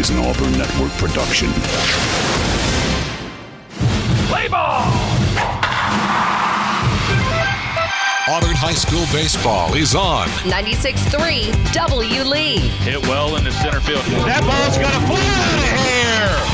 following is an Auburn Network production. Play ball! Auburn High School baseball is on. 96.3 W Lee. Hit well in the center field. That ball's going to fly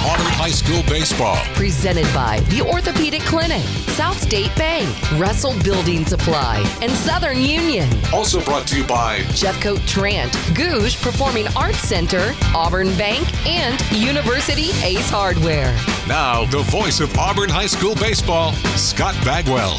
Auburn High School baseball. Presented by the Orthopedic Clinic, South State Bank, Russell Building Supply, and Southern Union. Also brought to you by Jeffcoat Trant, Gogue Performing Arts Center, Auburn Bank, and University Ace Hardware. now the voice of Auburn High School baseball, Scott Bagwell.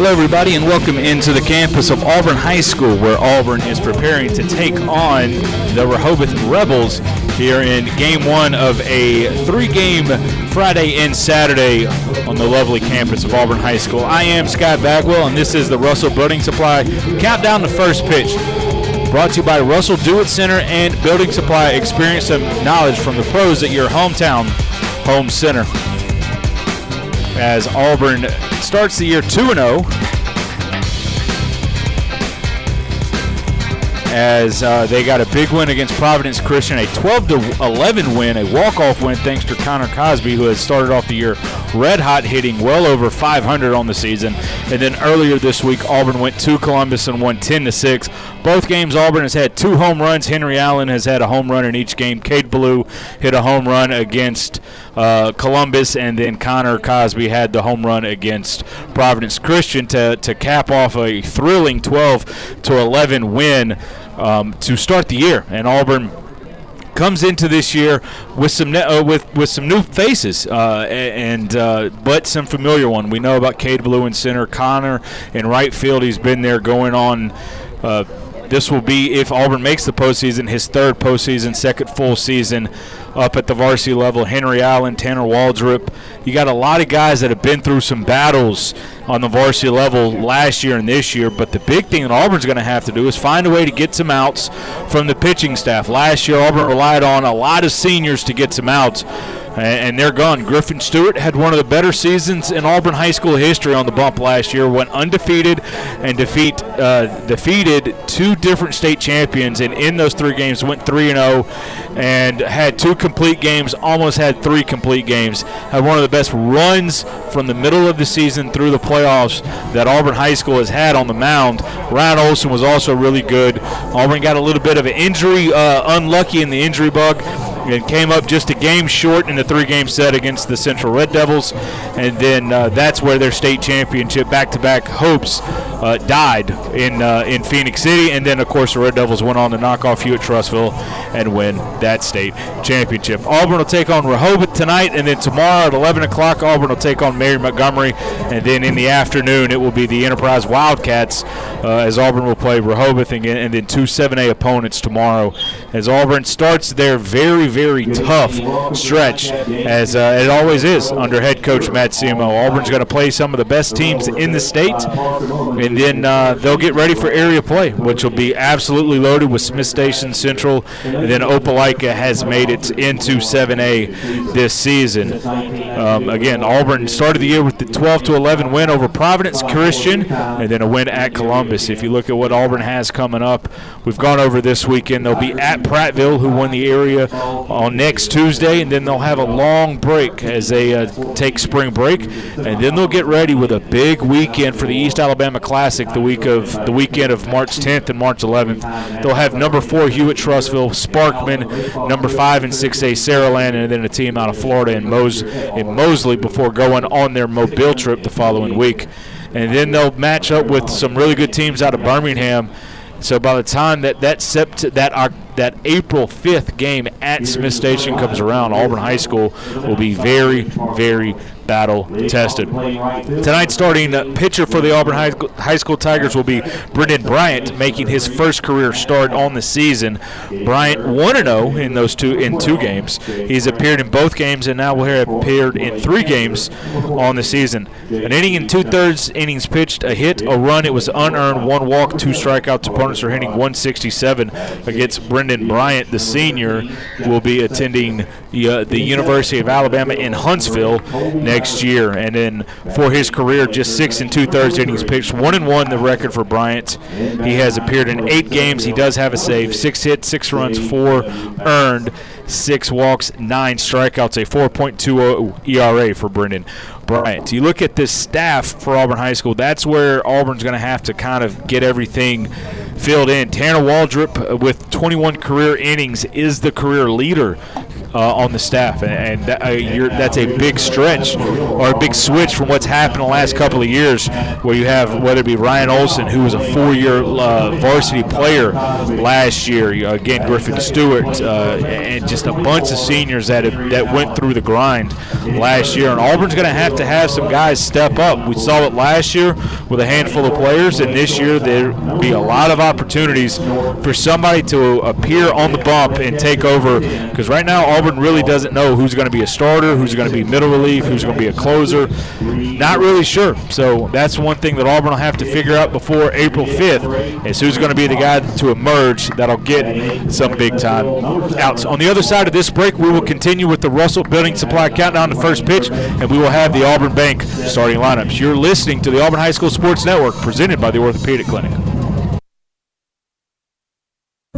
Hello, everybody, and welcome into the campus of Auburn High School, where Auburn is preparing to take on the Rehoboth Rebels here in game one of a three game Friday and Saturday on the lovely campus of Auburn High School. I am Scott Bagwell, and this is the Russell Building Supply countdown to first pitch. Brought to you by Russell Do It Center and Building Supply. Experience some knowledge from the pros at your hometown home center as Auburn starts the year 2 0. As uh, they got a big win against Providence Christian, a 12 to 11 win, a walk-off win thanks to Connor Cosby, who has started off the year red hot, hitting well over 500 on the season. And then earlier this week, Auburn went to Columbus and won 10 to 6. Both games, Auburn has had two home runs. Henry Allen has had a home run in each game. Cade Ballou hit a home run against uh, Columbus, and then Connor Cosby had the home run against Providence Christian to, to cap off a thrilling 12 to 11 win um, to start the year. And Auburn comes into this year with some ne- uh, with with some new faces uh, and uh, but some familiar one. We know about Cade Ballou in center, Connor in right field. He's been there going on. Uh, this will be if Auburn makes the postseason, his third postseason, second full season up at the varsity level. Henry Allen, Tanner Waldrop. You got a lot of guys that have been through some battles on the varsity level last year and this year. But the big thing that Auburn's going to have to do is find a way to get some outs from the pitching staff. Last year, Auburn relied on a lot of seniors to get some outs and they're gone. Griffin Stewart had one of the better seasons in Auburn high school history on the bump last year. Went undefeated and defeat uh, defeated two different state champions, and in those three games went three and zero, and had two complete games. Almost had three complete games. Had one of the best runs from the middle of the season through the playoffs that Auburn high school has had on the mound. Ryan Olson was also really good. Auburn got a little bit of an injury, uh, unlucky in the injury bug and came up just a game short in the three-game set against the Central Red Devils, and then uh, that's where their state championship back-to-back hopes uh, died in uh, in Phenix City, and then of course the Red Devils went on to knock off Hewitt Trussville and win that state championship. Auburn will take on Rehoboth tonight, and then tomorrow at 11 o'clock Auburn will take on Mary Montgomery, and then in the afternoon it will be the Enterprise Wildcats uh, as Auburn will play Rehoboth again, and then two 7A opponents tomorrow. As Auburn starts their very very tough stretch as uh, it always is under head coach Matt Simo. Auburn's going to play some of the best teams in the state, and then uh, they'll get ready for area play, which will be absolutely loaded with Smith Station Central, and then Opelika has made it into 7A this season. Um, again, Auburn started the year with the 12 to 11 win over Providence Christian, and then a win at Columbus. If you look at what Auburn has coming up, we've gone over this weekend. They'll be at Prattville, who won the area on next Tuesday, and then they'll have a long break as they uh, take spring break, and then they'll get ready with a big weekend for the East Alabama Classic the week of the weekend of March 10th and March 11th. They'll have number four Hewitt Trussville, Sparkman, number five and 6A Saraland, and then a team out of Florida in, Mos- in Mosley before going on their Mobile trip the following week. And then they'll match up with some really good teams out of Birmingham. So by the time that that sept- that Oc- that April 5th game at Smith Station comes around, Auburn High School will be very, very battle tested. Tonight's starting uh, pitcher for the Auburn High School, High School Tigers will be Brendan Bryant, making his first career start on the season. Bryant 1 0 in those two in two games. He's appeared in both games and now will have appeared in three games on the season. An inning and two thirds innings pitched, a hit, a run. It was unearned, one walk, two strikeouts. Opponents are hitting 167 against Brendan. Brendan Bryant, the senior, will be attending the, uh, the University of Alabama in Huntsville next year. And then for his career, just six and two thirds innings pitched, one and one the record for Bryant. He has appeared in eight games. He does have a save, six hits, six runs, four earned, six walks, nine strikeouts, a 4.20 ERA for Brendan Bryant. You look at this staff for Auburn High School, that's where Auburn's going to have to kind of get everything filled in. Tanner Waldrop, uh, with 21 career innings, is the career leader uh, on the staff, and, and uh, that's a big stretch or a big switch from what's happened the last couple of years, where you have whether it be Ryan Olson, who was a four-year uh, varsity player last year, again Griffin Stewart, uh, and just a bunch of seniors that have, that went through the grind last year. And Auburn's going to have to have some guys step up. We saw it last year with a handful of players, and this year there'll be a lot of opportunities for somebody to appear on the bump and take over. Because right now Auburn really doesn't know who's going to be a starter, who's going to be middle relief, who's going to be a closer. Not really sure. So that's one thing that Auburn will have to figure out before April 5th is who's going to be the guy to emerge that'll get some big time outs. On the other side of this break, we will continue with the Russell Building Supply countdown to first pitch, and we will have the Auburn Bank starting lineups. You're listening to the Auburn High School Sports Network presented by the Orthopedic Clinic.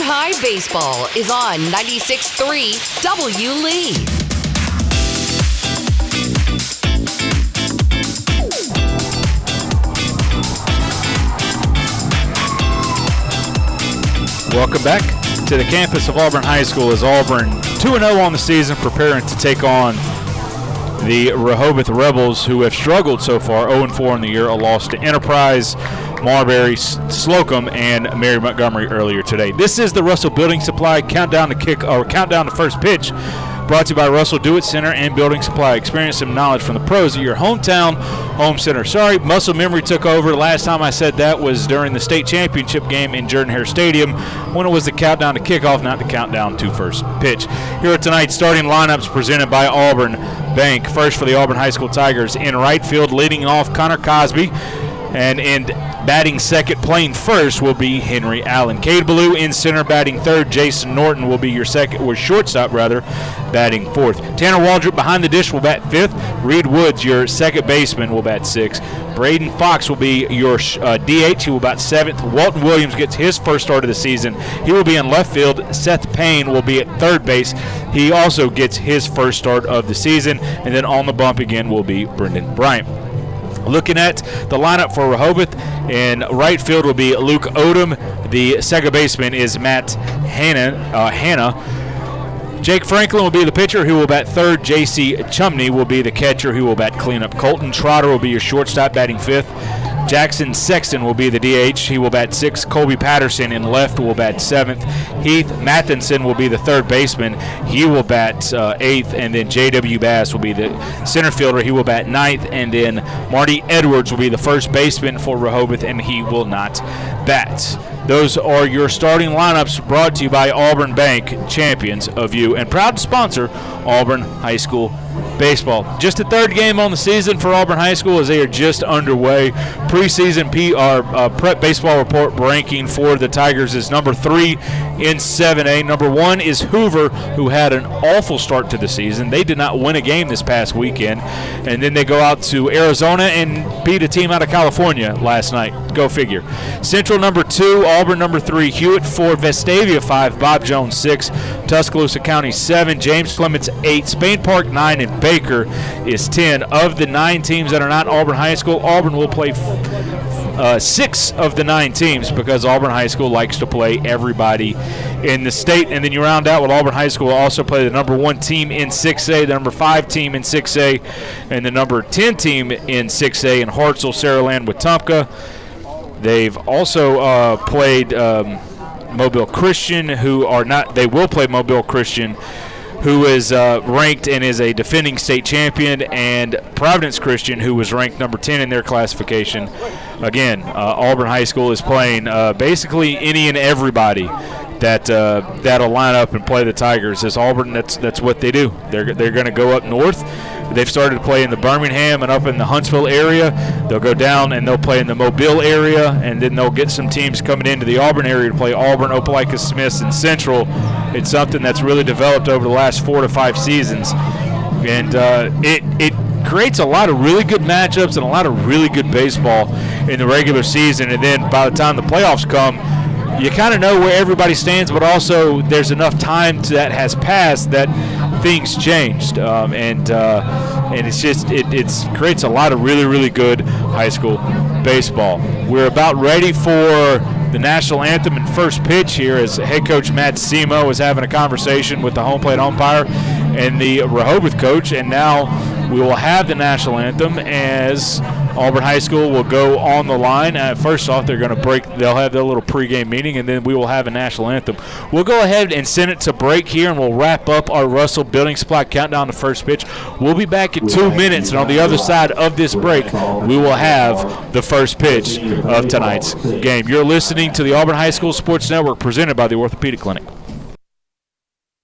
High Baseball is on 96.3 W. Lee. Welcome back to the campus of Auburn High School as Auburn 2 0 on the season, preparing to take on the Rehoboth Rebels, who have struggled so far 0 4 in the year, a loss to Enterprise. Marbury, Slocomb, and Mary Montgomery earlier today. This is the Russell Building Supply countdown to kick or countdown to first pitch. Brought to you by Russell Do It Center and Building Supply. Experience some knowledge from the pros at your hometown home center. Sorry, muscle memory took over. Last time I said that was during the state championship game in Jordan Hare Stadium when it was the countdown to kickoff, not the countdown to first pitch. Here are tonight's starting lineups presented by Auburn Bank. First for the Auburn High School Tigers in right field, leading off Connor Cosby. And in batting second, playing first, will be Henry Allen. Cade Ballou in center, batting third. Jason Norton will be your second, or shortstop rather, batting fourth. Tanner Waldrop behind the dish will bat fifth. Reed Woods, your second baseman, will bat sixth. Braden Fox will be your uh, DH. He will bat seventh. Walton Williams gets his first start of the season. He will be in left field. Seth Payne will be at third base. He also gets his first start of the season. And then on the bump again will be Brendan Bryant. Looking at the lineup for Rehoboth, in right field will be Luke Odom. The second baseman is Matt Hanna. Uh. Jake Franklin will be the pitcher who will bat third. J.C. Chumney will be the catcher who will bat cleanup. Colton Trotter will be your shortstop batting fifth. Jackson Sexton will be the DH. He will bat sixth. Colby Patterson in left will bat seventh. Heath Mathinson will be the third baseman. He will bat uh, eighth. And then J.W. Bass will be the center fielder. He will bat ninth. And then Marty Edwards will be the first baseman for Rehoboth, and he will not bat. Those are your starting lineups brought to you by Auburn Bank, champions of you, and proud to sponsor Auburn High School baseball. Just the third game on the season for Auburn High School as they are just underway. Preseason PR uh, prep baseball report ranking for the Tigers is number three in 7A. Number one is Hoover, who had an awful start to the season. They did not win a game this past weekend, and then they go out to Arizona and beat a team out of California last night. Go figure. Central number two, Auburn number three, Hewitt four, Vestavia five, Bob Jones six, Tuscaloosa County seven, James Clemens eight, Spain Park nine, and Baker is 10. Of the nine teams that are not Auburn High School, Auburn will play uh, six of the nine teams because Auburn High School likes to play everybody in the state. And then you round out with Auburn High School will also play the number one team in 6A, the number five team in 6A, and the number 10 team in 6A in Hartselle, Saraland, Wetumpka. They've also uh, played um, Mobile Christian, who are not, they will play Mobile Christian who is uh, ranked and is a defending state champion, and Providence Christian, who was ranked number 10 in their classification. Again, uh, Auburn High School is playing uh, basically any and everybody that uh, that'll line up and play the Tigers. As Auburn, that's that's what they do. They're they're going to go up north. They've started to play in the Birmingham and up in the Huntsville area. They'll go down and they'll play in the Mobile area, and then they'll get some teams coming into the Auburn area to play Auburn, Opelika, Smiths, and Central. It's something that's really developed over the last four to five seasons, and uh, it it creates a lot of really good matchups and a lot of really good baseball in the regular season. And then by the time the playoffs come, you kind of know where everybody stands, but also there's enough time that has passed that things changed, um, and uh, and it's just it it's creates a lot of really really good high school baseball. We're about ready for the national anthem and first pitch here as head coach Matt Semo is having a conversation with the home plate umpire and the Rehoboth coach, and now we will have the national anthem as Auburn High School will go on the line. Uh, first off, they're going to break. They'll have their little pregame meeting, and then we will have a national anthem. We'll go ahead and send it to break here, and we'll wrap up our Russell Building Supply countdown to first pitch. We'll be back in two minutes, and on the other side of this break, we will have the first pitch of tonight's game. You're listening to the Auburn High School Sports Network, presented by the Orthopedic Clinic.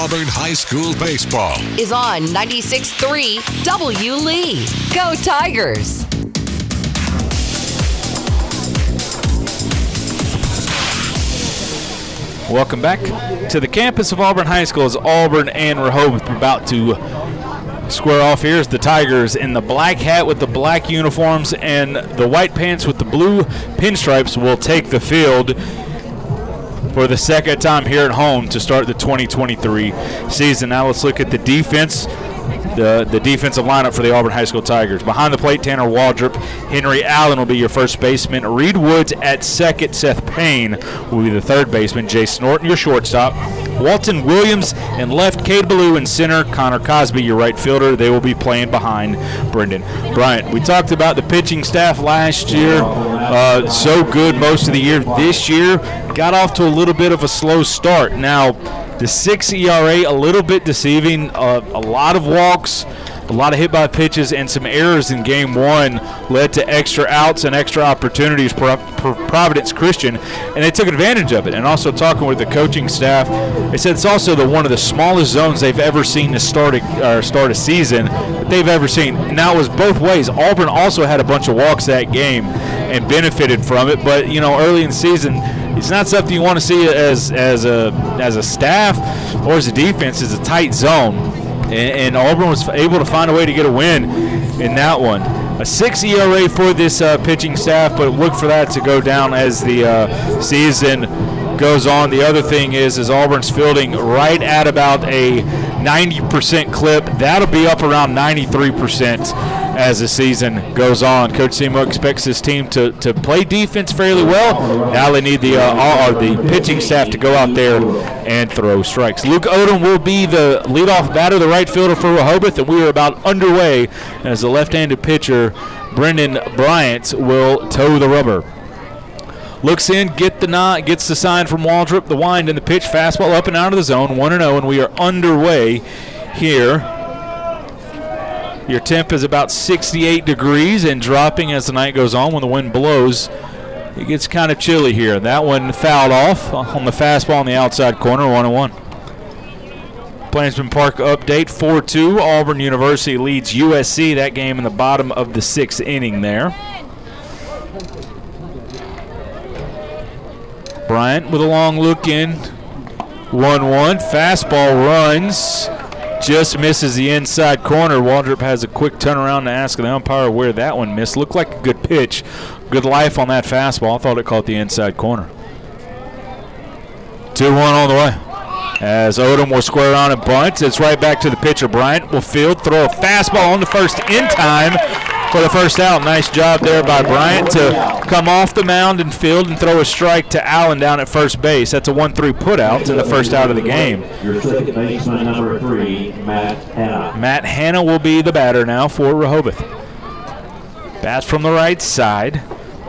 Auburn High School baseball is on 96.3 W. Lee. Go Tigers! Welcome back to the campus of Auburn High School as Auburn and Rehoboth are about to square off. Here's the Tigers in the black hat with the black uniforms and the white pants with the blue pinstripes will take the field for the second time here at home to start the 2023 season. Now let's look at the defense the, the defensive lineup for the Auburn High School Tigers. Behind the plate, Tanner Waldrop. Henry Allen will be your first baseman. Reed Woods at second. Seth Payne will be the third baseman. Jace Norton, your shortstop. Walton Williams and left. Cade Ballou in center. Connor Cosby, your right fielder. They will be playing behind Brendan Bryant. We talked about the pitching staff last year. Uh, so good most of the year. This year, got off to a little bit of a slow start. Now, the six ERA, a little bit deceiving. Uh, a lot of walks, a lot of hit by pitches, and some errors in game one led to extra outs and extra opportunities for, Providence Christian, and they took advantage of it. And also talking with the coaching staff, they said it's also the one of the smallest zones they've ever seen to start a, start a season that they've ever seen. Now it was both ways. Auburn also had a bunch of walks that game and benefited from it, but you know early in the season it's not something you want to see as as a as a staff or as a defense. It's a tight zone, and, and Auburn was able to find a way to get a win in that one. A six ERA for this uh, pitching staff, but look for that to go down as the uh, season goes on. The other thing is, is Auburn's fielding right at about a 90% clip. That'll be up around 93% as the season goes on. Coach Semo expects his team to, to play defense fairly well. Now they need the uh, the pitching staff to go out there and throw strikes. Luke Odom will be the leadoff batter, the right fielder for Rehoboth, and we are about underway as the left-handed pitcher Brendan Bryant will toe the rubber. Looks in, get the nod, gets the sign from Waldrop, the wind and the pitch, fastball up and out of the zone, 1 0, and we are underway here your temp is about 68 degrees and dropping as the night goes on when the wind blows. It gets kind of chilly here. That one fouled off on the fastball on the outside corner, 1 1. Plainsman Park update 4 2. Auburn University leads USC. That game in the bottom of the sixth inning there. Bryant with a long look in. 1 1. Fastball runs just misses the inside corner. Waldrop has a quick turnaround to ask the umpire where that one missed. Looked like a good pitch. Good life on that fastball. I thought it caught the inside corner. 2 1 on the way. As Odom will square on and bunt, it's right back to the pitcher. Bryant will field, throw a fastball on the first in time for the first out. Nice job there by Bryant to come off the mound and field and throw a strike to Allen down at first base. That's a 1 3 putout to the first out of the game. Your second baseman, number three, Matt Hanna. Matt Hanna will be the batter now for Rehoboth. Bats from the right side.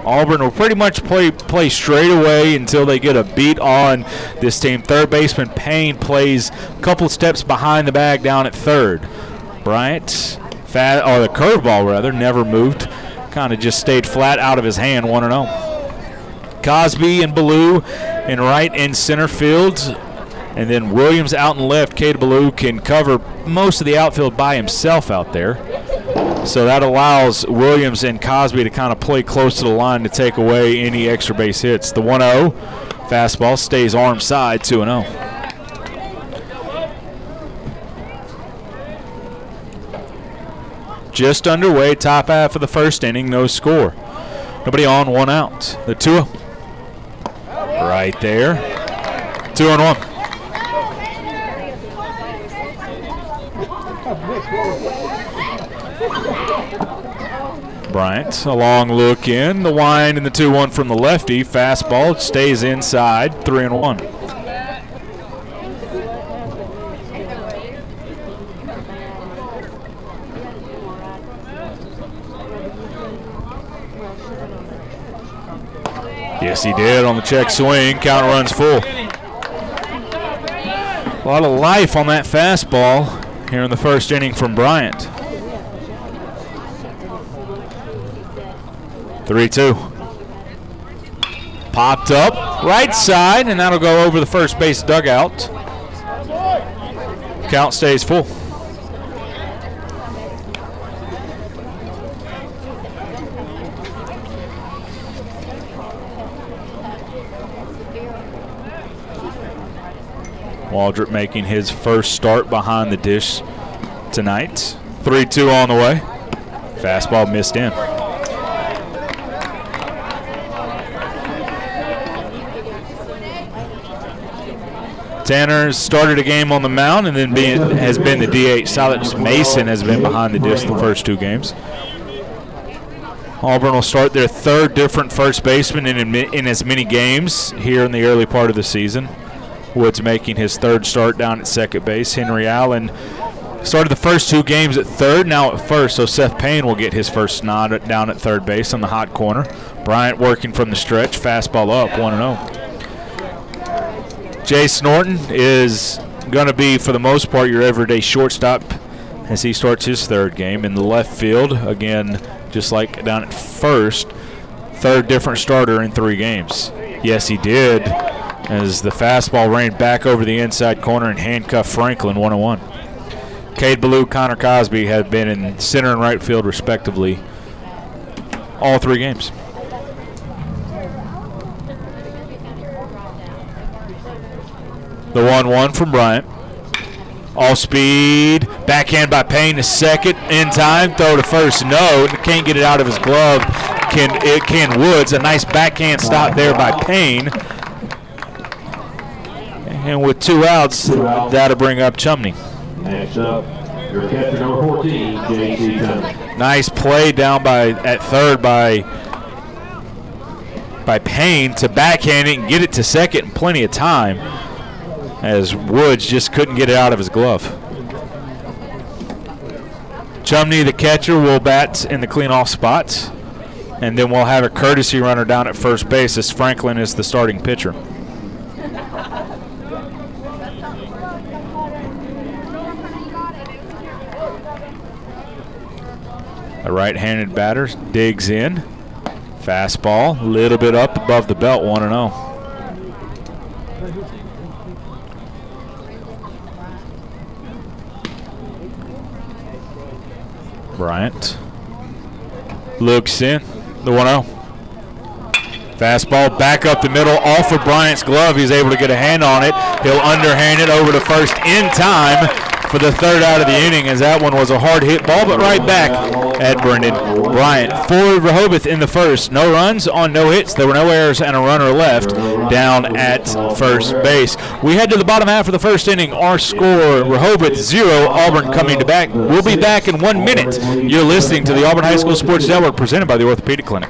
Auburn will pretty much play play straight away until they get a beat on this team. Third baseman Payne plays a couple steps behind the bag down at third. Bryant Or the curveball rather, never moved. Kind of just stayed flat out of his hand, 1 0. Cosby and Ballou in right and center field. And then Williams out and left. Cade Ballou can cover most of the outfield by himself out there. So that allows Williams and Cosby to kind of play close to the line to take away any extra base hits. The 1 0 fastball stays arm side, 2 0. Just underway, top half of the first inning, no score. Nobody on, one out. The two right there. Two on one. Bryant, a long look in. The wind and the 2 1 from the lefty. Fastball stays inside, 3 and 1. Yes, he did on the check swing. Count runs full. A lot of life on that fastball here in the first inning from Bryant. 3 2. Popped up right side, and that'll go over the first base dugout. Count stays full. Waldrop making his first start behind the dish tonight. 3 2 on the way. Fastball missed in. Tanner started a game on the mound and then being, has been the DH. Silas Mason has been behind the dish the first two games. Auburn will start their third different first baseman in, in as many games here in the early part of the season. Woods making his third start down at second base. Henry Allen started the first two games at third, now at first, so Seth Payne will get his first nod down at third base on the hot corner. Bryant working from the stretch, fastball up, 1 0. Jace Norton is going to be, for the most part, your everyday shortstop as he starts his third game in the left field. Again, just like down at first, third different starter in three games. Yes, he did as the fastball rained back over the inside corner and handcuffed Franklin 101. Cade Ballou, Connor Cosby have been in center and right field respectively all three games. The 1 1 from Bryant. All speed. Backhand by Payne to second. In time. Throw to first. No. Can't get it out of his glove. Can it can Woods. A nice backhand stop there by Payne. And with two outs, that'll bring up Chumney. Next up, your catcher number 14, J.C. Chumney. Nice play down by at third by by Payne to backhand it and get it to second in plenty of time as Woods just couldn't get it out of his glove. Chumney, the catcher, will bat in the clean-off spots. and then we'll have a courtesy runner down at first base as Franklin is the starting pitcher. A right-handed batter digs in. Fastball, a little bit up above the belt, 1 0. Bryant looks in, the 1 0. Fastball back up the middle, off of Bryant's glove. He's able to get a hand on it. He'll underhand it over to first in time for the third out of the inning, as that one was a hard hit ball, but right back at Brendan Bryant. For Rehoboth in the first, no runs on no hits. There were no errors and a runner left down at first base. We head to the bottom half of the first inning. Our score: Rehoboth zero, Auburn coming to back. We'll be back in one minute. You're listening to the Auburn High School Sports Network, presented by the Orthopedic Clinic.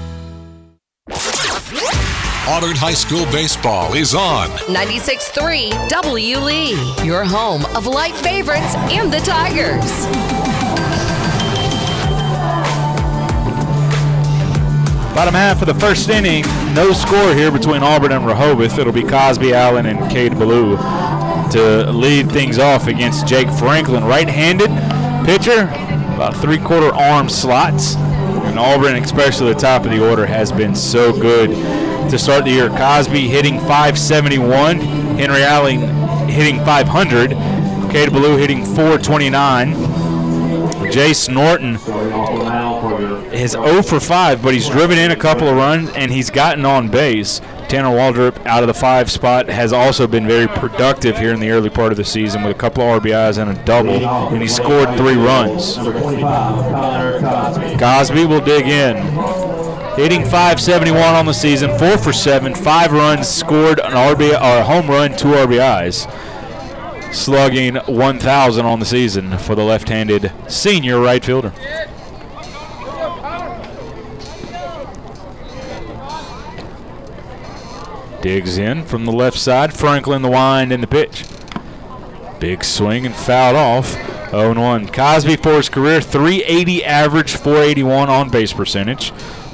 Auburn High School baseball is on 96.3 W. Lee, your home of light favorites and the Tigers. Bottom half of the first inning, no score here between Auburn and Rehobeth. It'll be Cosby Allen and Cade Ballou to lead things off against Jake Franklin. Right handed pitcher, about three quarter arm slots. And Auburn, especially the top of the order, has been so good to start the year. Cosby hitting 571, Henry Allen hitting 500, Cade Ballou hitting 429. Jace Norton is 0 for 5, but he's driven in a couple of runs and he's gotten on base. Tanner Waldrop out of the five spot has also been very productive here in the early part of the season with a couple of RBIs and a double, and he scored three runs. Cosby will dig in. Hitting 571 on the season, four for seven, five runs scored, an RBI or a home run, two RBIs. Slugging 1,000 on the season for the left-handed senior right fielder. Digs in from the left side. Franklin the wind in the pitch. Big swing and fouled off. 0 1. Cosby for his career 380 average, 481 on base percentage.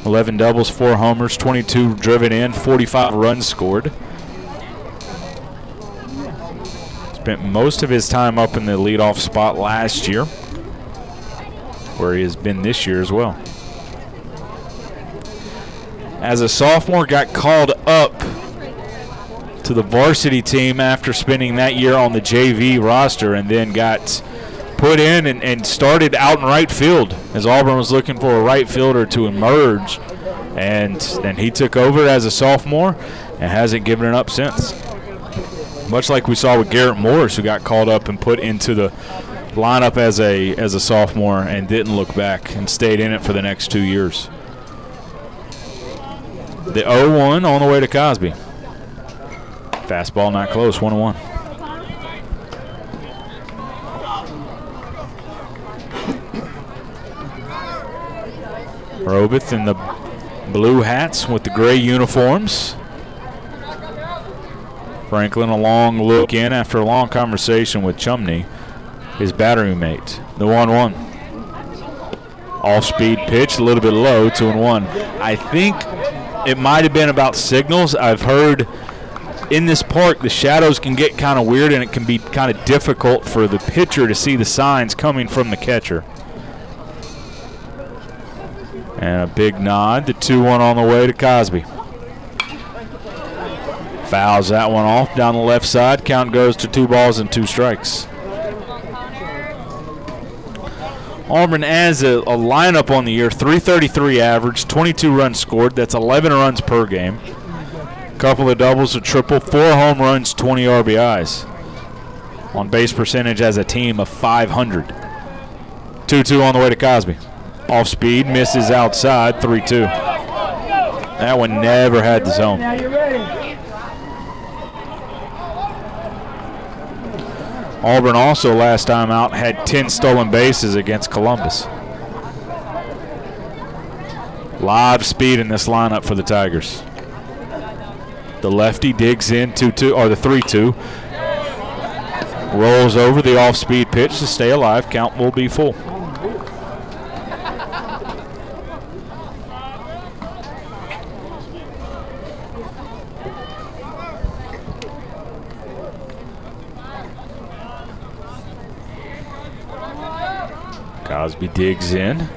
11 doubles, 4 homers, 22 driven in, 45 runs scored. Spent most of his time up in the leadoff spot last year, where he has been this year as well. As a sophomore, got called up to the varsity team after spending that year on the JV roster and then got put in and, and started out in right field as Auburn was looking for a right fielder to emerge. And then he took over as a sophomore and hasn't given it up since. Much like we saw with Garrett Morris, who got called up and put into the lineup as a as a sophomore and didn't look back and stayed in it for the next two years. The 0-1 on the way to Cosby. Fastball not close, 1 1 Robith in the blue hats with the gray uniforms. Franklin a long look in after a long conversation with Chumney, his battery mate. The 1 1. Off speed pitch, a little bit low, 2 and 1. I think it might have been about signals. I've heard in this park, the shadows can get kind of weird and it can be kind of difficult for the pitcher to see the signs coming from the catcher. And a big nod. The 2 1 on the way to Cosby. Fouls that one off down the left side. Count goes to two balls and two strikes. Auburn as a, a lineup on the year 333 average, 22 runs scored. That's 11 runs per game. Couple of doubles, a triple, four home runs, 20 RBIs. On base percentage as a team of 500. 2 2 on the way to Cosby. Off speed, misses outside, 3 2. That one never had the zone. Auburn also last time out had 10 stolen bases against Columbus. Live speed in this lineup for the Tigers. The lefty digs in 2 2, or the 3 2. Rolls over the off speed pitch to stay alive. Count will be full. Cosby digs in.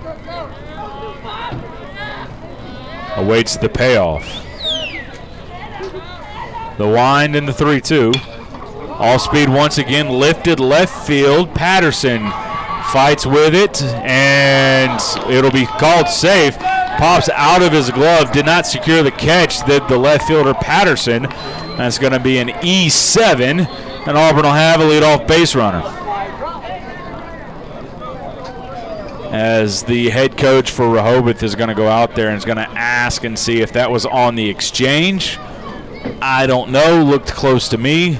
Awaits the payoff. The wind in the 3 2. All speed once again lifted left field. Patterson fights with it, and it'll be called safe. Pops out of his glove, did not secure the catch. That the left fielder Patterson. That's going to be an E7, and Auburn will have a leadoff base runner. As the head coach for Rehobeth is going to go out there and is going to ask and see if that was on the exchange. I don't know. Looked close to me.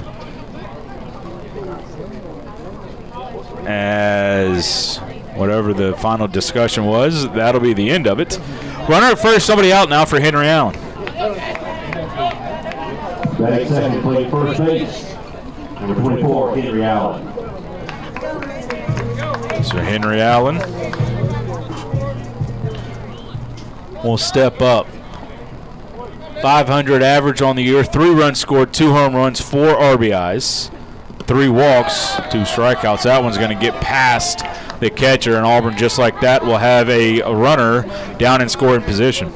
As whatever the final discussion was, that'll be the end of it. Runner at first, somebody out now for Henry Allen. Second, playing first base, number 24, Henry Allen. So Henry Allen will step up. 500 average on the year, three runs scored, two home runs, four RBIs, three walks, two strikeouts. That one's going to get past the catcher, and Auburn, just like that, will have a, a runner down in scoring position.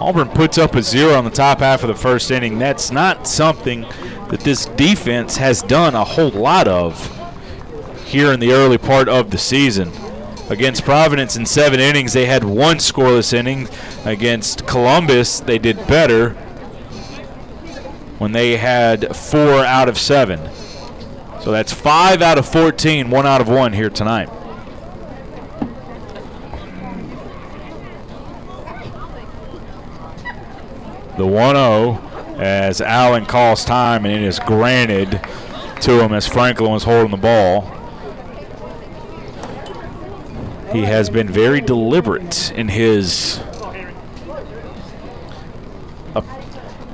Auburn puts up a zero on the top half of the first inning. That's not something that this defense has done a whole lot of here in the early part of the season. Against Providence in seven innings, they had one scoreless inning. Against Columbus, they did better when they had four out of seven. So that's five out of 14, one out of one here tonight. The 1 0 as Allen calls time, and it is granted to him as Franklin was holding the ball. He has been very deliberate in his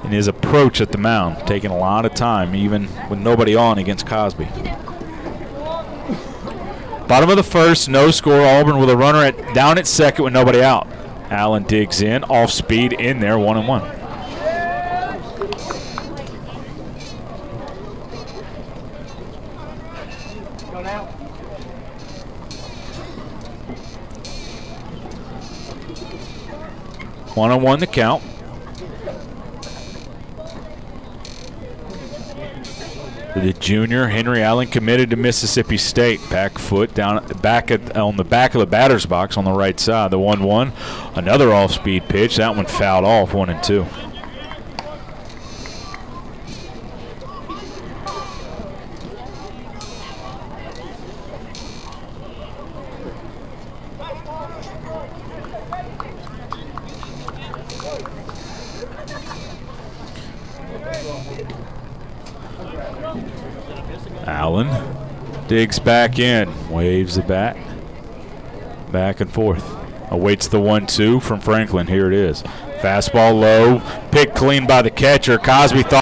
in his approach at the mound, taking a lot of time, even with nobody on against Cosby. Bottom of the first, no score. Auburn with a runner at down at second with nobody out. Allen digs in, off speed in there, one and one. One on one the count. The junior Henry Allen committed to Mississippi State. Back foot down back at, on the back of the batter's box on the right side. The one one, another off speed pitch. That one fouled off one and two. Allen digs back in, waves the bat, back and forth. Awaits the one two from Franklin. Here it is. Fastball low, picked clean by the catcher. Cosby thought.